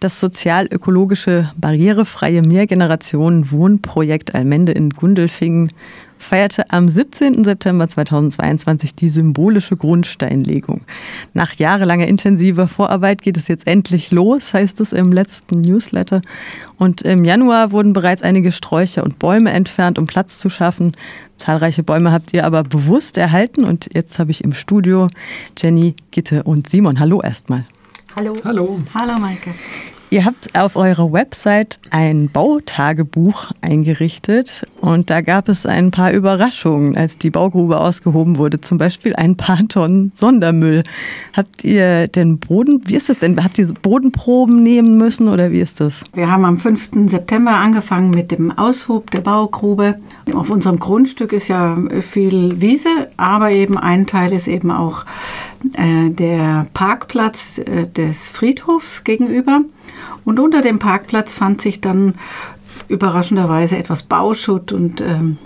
Das sozial-ökologische barrierefreie Mehrgenerationen-Wohnprojekt Almende in Gundelfingen feierte am 17. September 2022 die symbolische Grundsteinlegung. Nach jahrelanger intensiver Vorarbeit geht es jetzt endlich los, heißt es im letzten Newsletter. Und im Januar wurden bereits einige Sträucher und Bäume entfernt, um Platz zu schaffen. Zahlreiche Bäume habt ihr aber bewusst erhalten. Und jetzt habe ich im Studio Jenny, Gitte und Simon. Hallo erstmal. Hallo. Hallo. Hallo, Maike. Ihr habt auf eurer Website ein Bautagebuch eingerichtet und da gab es ein paar Überraschungen, als die Baugrube ausgehoben wurde. Zum Beispiel ein paar Tonnen Sondermüll. Habt ihr den Boden, wie ist das denn? Habt ihr Bodenproben nehmen müssen oder wie ist das? Wir haben am 5. September angefangen mit dem Aushub der Baugrube. Auf unserem Grundstück ist ja viel Wiese, aber eben ein Teil ist eben auch äh, der Parkplatz äh, des Friedhofs gegenüber. Und unter dem Parkplatz fand sich dann überraschenderweise etwas Bauschutt und ähm,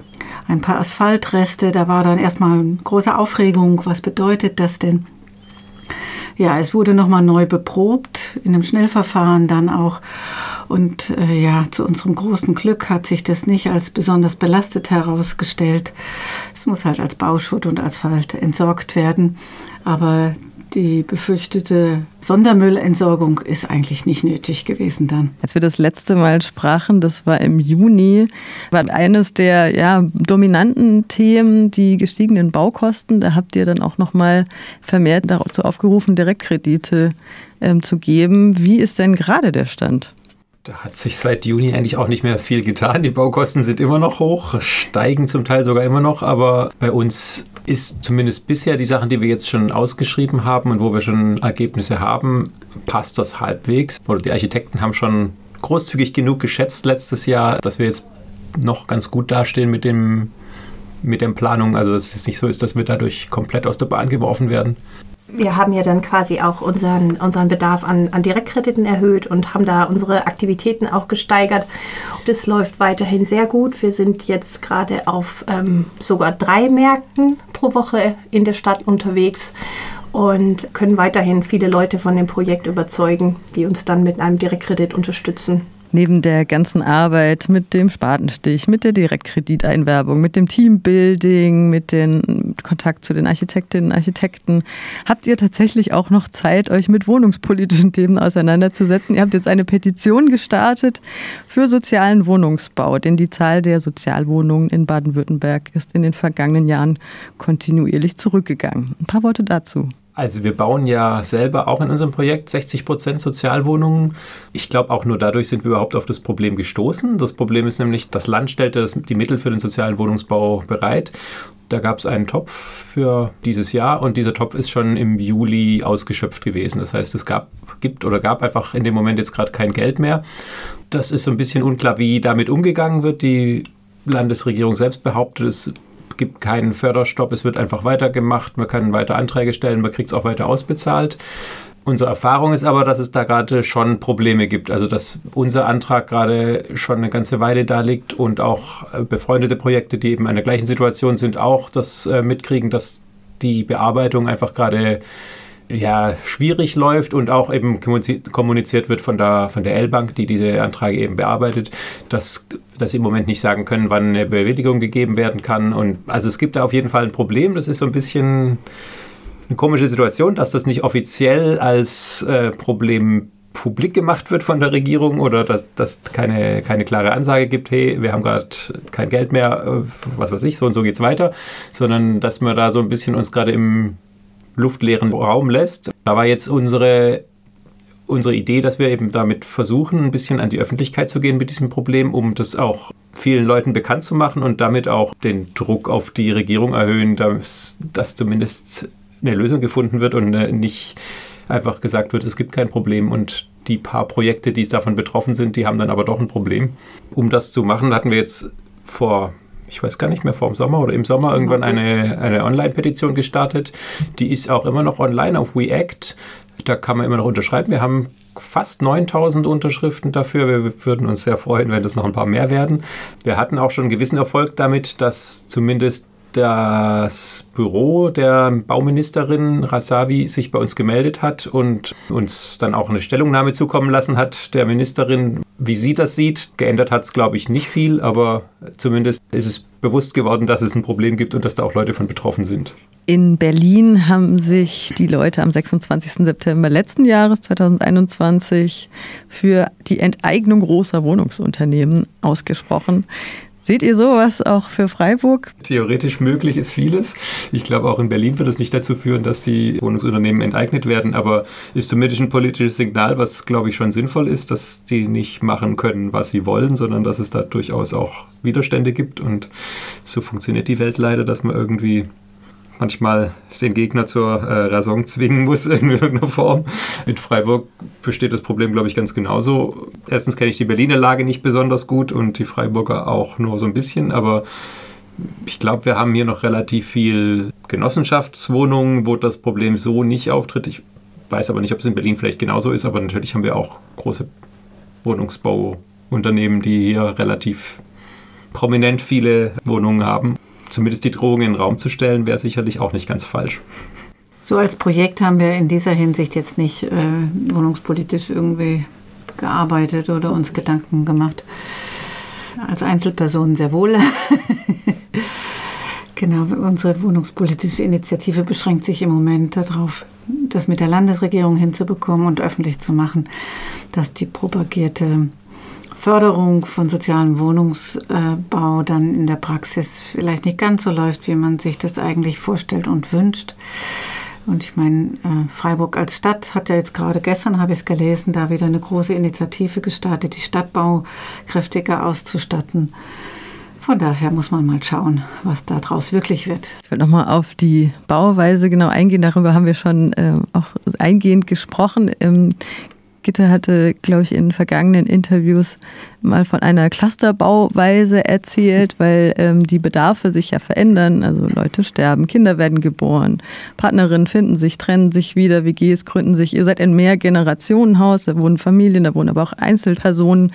ein paar Asphaltreste. Da war dann erstmal große Aufregung. Was bedeutet das denn? Ja, es wurde nochmal neu beprobt, in einem Schnellverfahren dann auch. Und äh, ja, zu unserem großen Glück hat sich das nicht als besonders belastet herausgestellt. Es muss halt als Bauschutt und Asphalt entsorgt werden. Aber die befürchtete Sondermüllentsorgung ist eigentlich nicht nötig gewesen dann. Als wir das letzte Mal sprachen, das war im Juni, war eines der ja, dominanten Themen die gestiegenen Baukosten. Da habt ihr dann auch noch mal vermehrt dazu aufgerufen, Direktkredite ähm, zu geben. Wie ist denn gerade der Stand? Da hat sich seit Juni eigentlich auch nicht mehr viel getan. Die Baukosten sind immer noch hoch, steigen zum Teil sogar immer noch, aber bei uns ist zumindest bisher die Sachen, die wir jetzt schon ausgeschrieben haben und wo wir schon Ergebnisse haben, passt das halbwegs. Oder die Architekten haben schon großzügig genug geschätzt letztes Jahr, dass wir jetzt noch ganz gut dastehen mit dem mit der Planung, also dass es nicht so ist, dass wir dadurch komplett aus der Bahn geworfen werden wir haben ja dann quasi auch unseren, unseren Bedarf an, an Direktkrediten erhöht und haben da unsere Aktivitäten auch gesteigert. Das läuft weiterhin sehr gut. Wir sind jetzt gerade auf ähm, sogar drei Märkten pro Woche in der Stadt unterwegs und können weiterhin viele Leute von dem Projekt überzeugen, die uns dann mit einem Direktkredit unterstützen neben der ganzen Arbeit mit dem Spatenstich, mit der Direktkrediteinwerbung, mit dem Teambuilding, mit dem Kontakt zu den Architektinnen und Architekten, habt ihr tatsächlich auch noch Zeit, euch mit wohnungspolitischen Themen auseinanderzusetzen? Ihr habt jetzt eine Petition gestartet für sozialen Wohnungsbau, denn die Zahl der Sozialwohnungen in Baden-Württemberg ist in den vergangenen Jahren kontinuierlich zurückgegangen. Ein paar Worte dazu. Also wir bauen ja selber auch in unserem Projekt 60 Prozent Sozialwohnungen. Ich glaube, auch nur dadurch sind wir überhaupt auf das Problem gestoßen. Das Problem ist nämlich, das Land stellte die Mittel für den sozialen Wohnungsbau bereit. Da gab es einen Topf für dieses Jahr und dieser Topf ist schon im Juli ausgeschöpft gewesen. Das heißt, es gab, gibt oder gab einfach in dem Moment jetzt gerade kein Geld mehr. Das ist so ein bisschen unklar, wie damit umgegangen wird. Die Landesregierung selbst behauptet, es gibt keinen Förderstopp, es wird einfach weitergemacht, man kann weiter Anträge stellen, man kriegt es auch weiter ausbezahlt. Unsere Erfahrung ist aber, dass es da gerade schon Probleme gibt. Also, dass unser Antrag gerade schon eine ganze Weile da liegt und auch äh, befreundete Projekte, die eben in der gleichen Situation sind, auch das äh, mitkriegen, dass die Bearbeitung einfach gerade ja, schwierig läuft und auch eben kommuniziert wird von der, von der L-Bank, die diese Anträge eben bearbeitet, dass, dass sie im Moment nicht sagen können, wann eine Bewilligung gegeben werden kann. Und also es gibt da auf jeden Fall ein Problem. Das ist so ein bisschen eine komische Situation, dass das nicht offiziell als äh, Problem publik gemacht wird von der Regierung oder dass es keine, keine klare Ansage gibt, hey, wir haben gerade kein Geld mehr, äh, was weiß ich, so und so geht es weiter, sondern dass wir da so ein bisschen uns gerade im luftleeren Raum lässt. Da war jetzt unsere, unsere Idee, dass wir eben damit versuchen, ein bisschen an die Öffentlichkeit zu gehen mit diesem Problem, um das auch vielen Leuten bekannt zu machen und damit auch den Druck auf die Regierung erhöhen, dass, dass zumindest eine Lösung gefunden wird und äh, nicht einfach gesagt wird, es gibt kein Problem und die paar Projekte, die davon betroffen sind, die haben dann aber doch ein Problem. Um das zu machen, hatten wir jetzt vor ich weiß gar nicht mehr, vor dem Sommer oder im Sommer irgendwann eine, eine Online-Petition gestartet. Die ist auch immer noch online auf WeAct. Da kann man immer noch unterschreiben. Wir haben fast 9000 Unterschriften dafür. Wir würden uns sehr freuen, wenn das noch ein paar mehr werden. Wir hatten auch schon einen gewissen Erfolg damit, dass zumindest das Büro der Bauministerin Rasavi sich bei uns gemeldet hat und uns dann auch eine Stellungnahme zukommen lassen hat der Ministerin, wie sie das sieht. Geändert hat es, glaube ich, nicht viel, aber zumindest ist es bewusst geworden, dass es ein Problem gibt und dass da auch Leute von betroffen sind. In Berlin haben sich die Leute am 26. September letzten Jahres 2021 für die Enteignung großer Wohnungsunternehmen ausgesprochen. Seht ihr sowas auch für Freiburg? Theoretisch möglich ist vieles. Ich glaube, auch in Berlin wird es nicht dazu führen, dass die Wohnungsunternehmen enteignet werden, aber ist zumindest ein politisches Signal, was, glaube ich, schon sinnvoll ist, dass die nicht machen können, was sie wollen, sondern dass es da durchaus auch Widerstände gibt. Und so funktioniert die Welt leider, dass man irgendwie manchmal den Gegner zur äh, Raison zwingen muss in irgendeiner Form. Mit Freiburg besteht das Problem, glaube ich, ganz genauso. Erstens kenne ich die Berliner Lage nicht besonders gut und die Freiburger auch nur so ein bisschen, aber ich glaube, wir haben hier noch relativ viel Genossenschaftswohnungen, wo das Problem so nicht auftritt. Ich weiß aber nicht, ob es in Berlin vielleicht genauso ist, aber natürlich haben wir auch große Wohnungsbauunternehmen, die hier relativ prominent viele Wohnungen haben zumindest die Drohung in den Raum zu stellen, wäre sicherlich auch nicht ganz falsch. So als Projekt haben wir in dieser Hinsicht jetzt nicht äh, wohnungspolitisch irgendwie gearbeitet oder uns Gedanken gemacht. Als Einzelpersonen sehr wohl. genau, unsere wohnungspolitische Initiative beschränkt sich im Moment darauf, das mit der Landesregierung hinzubekommen und öffentlich zu machen, dass die propagierte Förderung von sozialem Wohnungsbau dann in der Praxis vielleicht nicht ganz so läuft, wie man sich das eigentlich vorstellt und wünscht. Und ich meine, äh, Freiburg als Stadt hat ja jetzt gerade gestern, habe ich es gelesen, da wieder eine große Initiative gestartet, die Stadtbau kräftiger auszustatten. Von daher muss man mal schauen, was daraus wirklich wird. Ich will nochmal auf die Bauweise genau eingehen. Darüber haben wir schon äh, auch eingehend gesprochen. Ähm, Gitte hatte, glaube ich, in vergangenen Interviews mal von einer Clusterbauweise erzählt, weil ähm, die Bedarfe sich ja verändern. Also Leute sterben, Kinder werden geboren, Partnerinnen finden sich, trennen sich wieder, WGs gründen sich. Ihr seid ein Mehrgenerationenhaus, da wohnen Familien, da wohnen aber auch Einzelpersonen.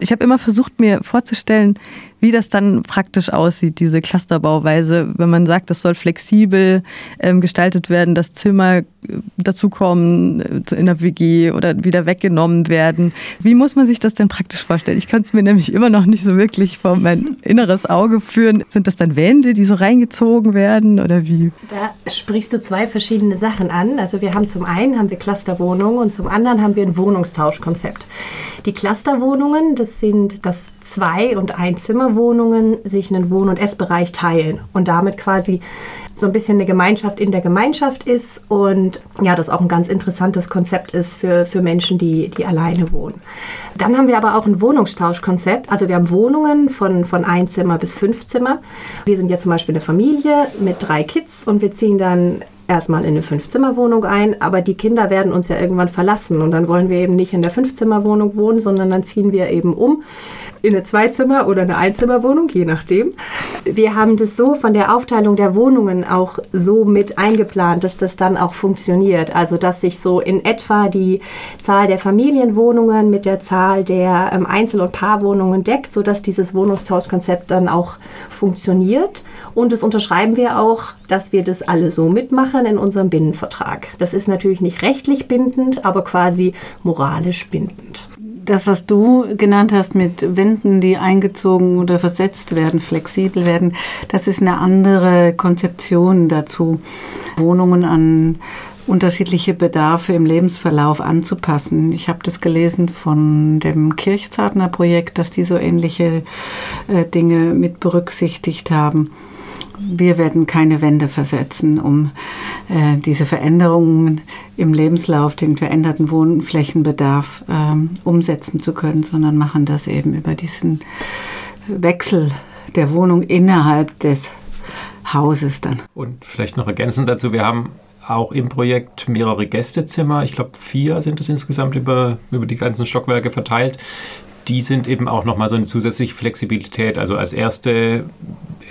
Ich habe immer versucht, mir vorzustellen, wie das dann praktisch aussieht, diese Clusterbauweise, wenn man sagt, das soll flexibel ähm, gestaltet werden, dass Zimmer äh, dazukommen äh, in der WG oder wieder weggenommen werden. Wie muss man sich das denn praktisch vorstellen? Ich kann es mir nämlich immer noch nicht so wirklich vor mein inneres Auge führen. Sind das dann Wände, die so reingezogen werden oder wie? Da sprichst du zwei verschiedene Sachen an. Also wir haben zum einen haben wir Clusterwohnungen und zum anderen haben wir ein Wohnungstauschkonzept. Die Clusterwohnungen, das sind das Zwei- und Einzimmerwohnungen, sich einen Wohn- und Essbereich teilen und damit quasi so ein bisschen eine Gemeinschaft in der Gemeinschaft ist und ja, das auch ein ganz interessantes Konzept ist für, für Menschen, die, die alleine wohnen. Dann haben wir aber auch ein Wohnungstauschkonzept. Also wir haben Wohnungen von, von ein Zimmer bis fünf Zimmer. Wir sind jetzt zum Beispiel eine Familie mit drei Kids und wir ziehen dann erstmal in eine Fünfzimmerwohnung ein, aber die Kinder werden uns ja irgendwann verlassen und dann wollen wir eben nicht in der Fünfzimmerwohnung wohnen, sondern dann ziehen wir eben um in eine Zweizimmer- oder eine Einzimmerwohnung, je nachdem. Wir haben das so von der Aufteilung der Wohnungen auch so mit eingeplant, dass das dann auch funktioniert. Also dass sich so in etwa die Zahl der Familienwohnungen mit der Zahl der ähm, Einzel- und Paarwohnungen deckt, sodass dieses Wohnungstauschkonzept dann auch funktioniert. Und das unterschreiben wir auch, dass wir das alle so mitmachen in unserem Binnenvertrag. Das ist natürlich nicht rechtlich bindend, aber quasi moralisch bindend das, was du genannt hast mit Wänden, die eingezogen oder versetzt werden, flexibel werden, das ist eine andere Konzeption dazu, Wohnungen an unterschiedliche Bedarfe im Lebensverlauf anzupassen. Ich habe das gelesen von dem Kirchzartner Projekt, dass die so ähnliche äh, Dinge mit berücksichtigt haben wir werden keine Wände versetzen, um äh, diese Veränderungen im Lebenslauf, den veränderten Wohnflächenbedarf ähm, umsetzen zu können, sondern machen das eben über diesen Wechsel der Wohnung innerhalb des Hauses dann. Und vielleicht noch ergänzend dazu, wir haben auch im Projekt mehrere Gästezimmer, ich glaube vier sind es insgesamt über, über die ganzen Stockwerke verteilt, die sind eben auch nochmal so eine zusätzliche Flexibilität. Also als erste,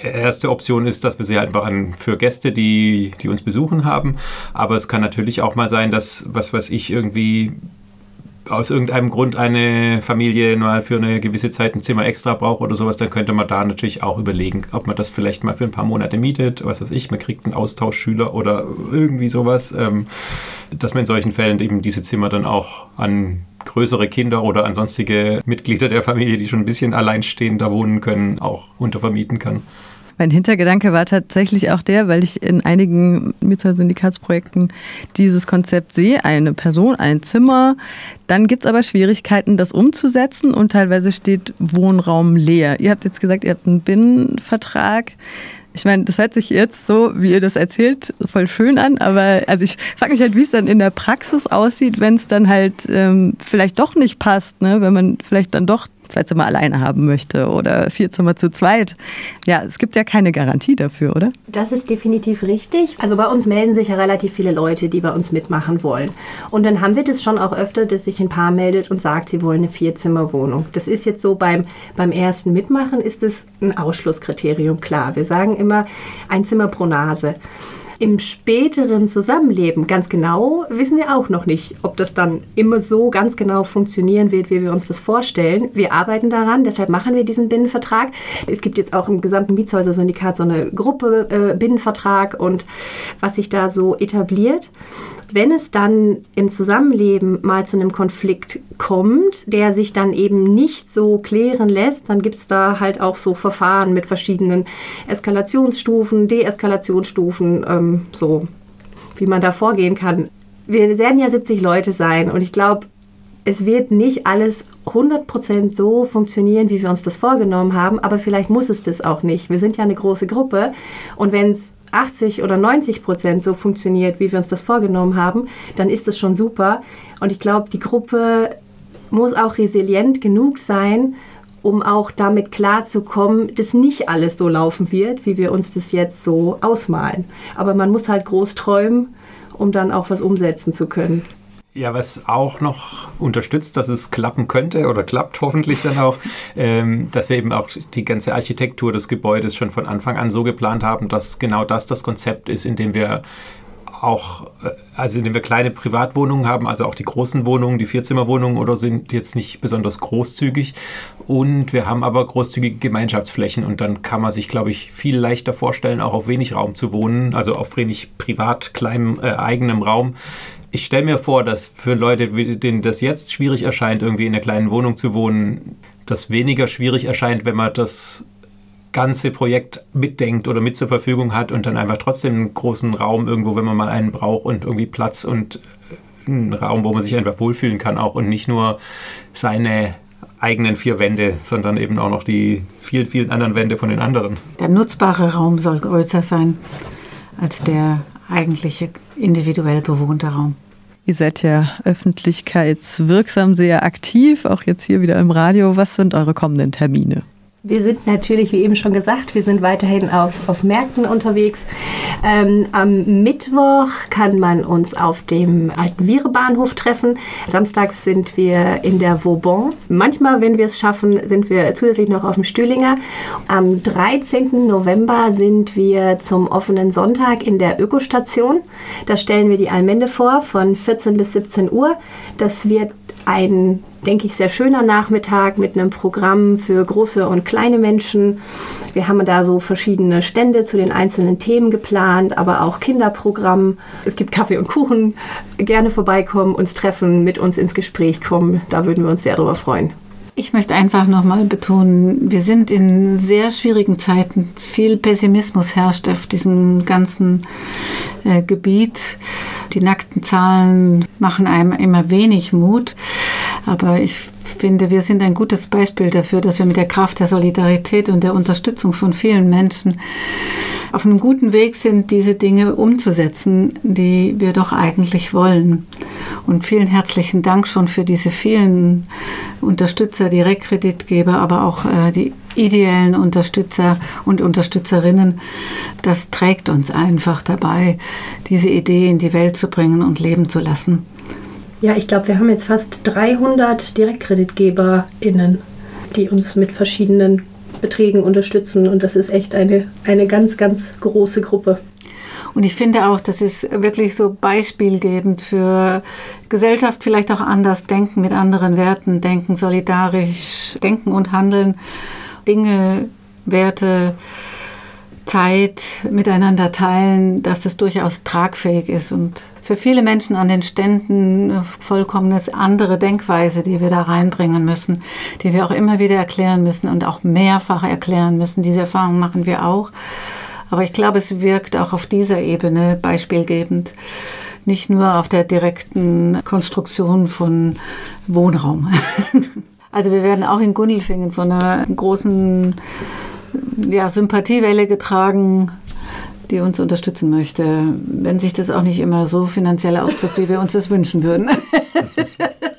erste Option ist, dass wir sie halt einfach an, für Gäste, die, die uns besuchen haben. Aber es kann natürlich auch mal sein, dass, was weiß ich, irgendwie aus irgendeinem Grund eine Familie mal für eine gewisse Zeit ein Zimmer extra braucht oder sowas, dann könnte man da natürlich auch überlegen, ob man das vielleicht mal für ein paar Monate mietet, was weiß ich, man kriegt einen Austauschschüler oder irgendwie sowas, ähm, dass man in solchen Fällen eben diese Zimmer dann auch an größere Kinder oder an sonstige Mitglieder der Familie, die schon ein bisschen alleinstehender wohnen können, auch untervermieten kann. Mein Hintergedanke war tatsächlich auch der, weil ich in einigen Mietshäuser-Syndikatsprojekten dieses Konzept sehe, eine Person, ein Zimmer. Dann gibt es aber Schwierigkeiten, das umzusetzen und teilweise steht Wohnraum leer. Ihr habt jetzt gesagt, ihr habt einen Binnenvertrag. Ich meine, das hört sich jetzt so, wie ihr das erzählt, voll schön an, aber also ich frage mich halt, wie es dann in der Praxis aussieht, wenn es dann halt ähm, vielleicht doch nicht passt, ne? wenn man vielleicht dann doch zwei Zimmer alleine haben möchte oder vier Zimmer zu zweit. Ja, es gibt ja keine Garantie dafür, oder? Das ist definitiv richtig. Also bei uns melden sich ja relativ viele Leute, die bei uns mitmachen wollen. Und dann haben wir das schon auch öfter, dass sich ein Paar meldet und sagt, sie wollen eine Vierzimmerwohnung. Das ist jetzt so beim, beim ersten Mitmachen ist es ein Ausschlusskriterium, klar. Wir sagen immer ein Zimmer pro Nase. Im späteren Zusammenleben, ganz genau, wissen wir auch noch nicht, ob das dann immer so ganz genau funktionieren wird, wie wir uns das vorstellen. Wir arbeiten daran, deshalb machen wir diesen Binnenvertrag. Es gibt jetzt auch im gesamten Mietshäuser-Syndikat so eine Gruppe äh, Binnenvertrag und was sich da so etabliert. Wenn es dann im Zusammenleben mal zu einem Konflikt kommt, der sich dann eben nicht so klären lässt, dann gibt es da halt auch so Verfahren mit verschiedenen Eskalationsstufen, Deeskalationsstufen, ähm, so wie man da vorgehen kann. Wir werden ja 70 Leute sein und ich glaube, es wird nicht alles 100% so funktionieren, wie wir uns das vorgenommen haben, aber vielleicht muss es das auch nicht. Wir sind ja eine große Gruppe und wenn es 80 oder 90 Prozent so funktioniert, wie wir uns das vorgenommen haben, dann ist das schon super. Und ich glaube, die Gruppe muss auch resilient genug sein, um auch damit klarzukommen, dass nicht alles so laufen wird, wie wir uns das jetzt so ausmalen. Aber man muss halt groß träumen, um dann auch was umsetzen zu können. Ja, was auch noch unterstützt, dass es klappen könnte oder klappt hoffentlich dann auch, ähm, dass wir eben auch die ganze Architektur des Gebäudes schon von Anfang an so geplant haben, dass genau das das Konzept ist, in dem wir auch, äh, also indem wir kleine Privatwohnungen haben, also auch die großen Wohnungen, die Vierzimmerwohnungen oder sind jetzt nicht besonders großzügig. Und wir haben aber großzügige Gemeinschaftsflächen und dann kann man sich, glaube ich, viel leichter vorstellen, auch auf wenig Raum zu wohnen, also auf wenig privat kleinem äh, eigenem Raum, ich stelle mir vor, dass für Leute, denen das jetzt schwierig erscheint, irgendwie in einer kleinen Wohnung zu wohnen, das weniger schwierig erscheint, wenn man das ganze Projekt mitdenkt oder mit zur Verfügung hat und dann einfach trotzdem einen großen Raum irgendwo, wenn man mal einen braucht und irgendwie Platz und äh, einen Raum, wo man sich einfach wohlfühlen kann auch und nicht nur seine eigenen vier Wände, sondern eben auch noch die vielen, vielen anderen Wände von den anderen. Der nutzbare Raum soll größer sein als der eigentliche individuell bewohnte Raum. Ihr seid ja öffentlichkeitswirksam sehr aktiv, auch jetzt hier wieder im Radio. Was sind eure kommenden Termine? Wir sind natürlich, wie eben schon gesagt, wir sind weiterhin auf, auf Märkten unterwegs. Ähm, am Mittwoch kann man uns auf dem alten Viere-Bahnhof treffen. Samstags sind wir in der Vauban. Manchmal, wenn wir es schaffen, sind wir zusätzlich noch auf dem Stühlinger. Am 13. November sind wir zum offenen Sonntag in der Ökostation. Da stellen wir die Allmende vor von 14 bis 17 Uhr. Das wird ein, denke ich, sehr schöner Nachmittag mit einem Programm für große und kleine Menschen. Wir haben da so verschiedene Stände zu den einzelnen Themen geplant, aber auch Kinderprogramm. Es gibt Kaffee und Kuchen. Gerne vorbeikommen, uns treffen, mit uns ins Gespräch kommen. Da würden wir uns sehr darüber freuen. Ich möchte einfach nochmal betonen, wir sind in sehr schwierigen Zeiten. Viel Pessimismus herrscht auf diesem ganzen äh, Gebiet. Die nackten Zahlen machen einem immer wenig Mut. Aber ich finde, wir sind ein gutes Beispiel dafür, dass wir mit der Kraft der Solidarität und der Unterstützung von vielen Menschen auf einem guten Weg sind, diese Dinge umzusetzen, die wir doch eigentlich wollen. Und vielen herzlichen Dank schon für diese vielen Unterstützer, Direktkreditgeber, aber auch äh, die ideellen Unterstützer und Unterstützerinnen. Das trägt uns einfach dabei, diese Idee in die Welt zu bringen und leben zu lassen. Ja, ich glaube, wir haben jetzt fast 300 DirektkreditgeberInnen, die uns mit verschiedenen Beträgen unterstützen. Und das ist echt eine, eine ganz, ganz große Gruppe. Und ich finde auch, das ist wirklich so beispielgebend für Gesellschaft, vielleicht auch anders denken, mit anderen Werten denken, solidarisch denken und handeln, Dinge, Werte, Zeit miteinander teilen, dass das durchaus tragfähig ist und für viele Menschen an den Ständen eine vollkommenes andere Denkweise, die wir da reinbringen müssen, die wir auch immer wieder erklären müssen und auch mehrfach erklären müssen. Diese Erfahrung machen wir auch. Aber ich glaube, es wirkt auch auf dieser Ebene beispielgebend. Nicht nur auf der direkten Konstruktion von Wohnraum. Also wir werden auch in Gundelfingen von einer großen ja, Sympathiewelle getragen, die uns unterstützen möchte, wenn sich das auch nicht immer so finanziell ausdrückt, wie wir uns das wünschen würden.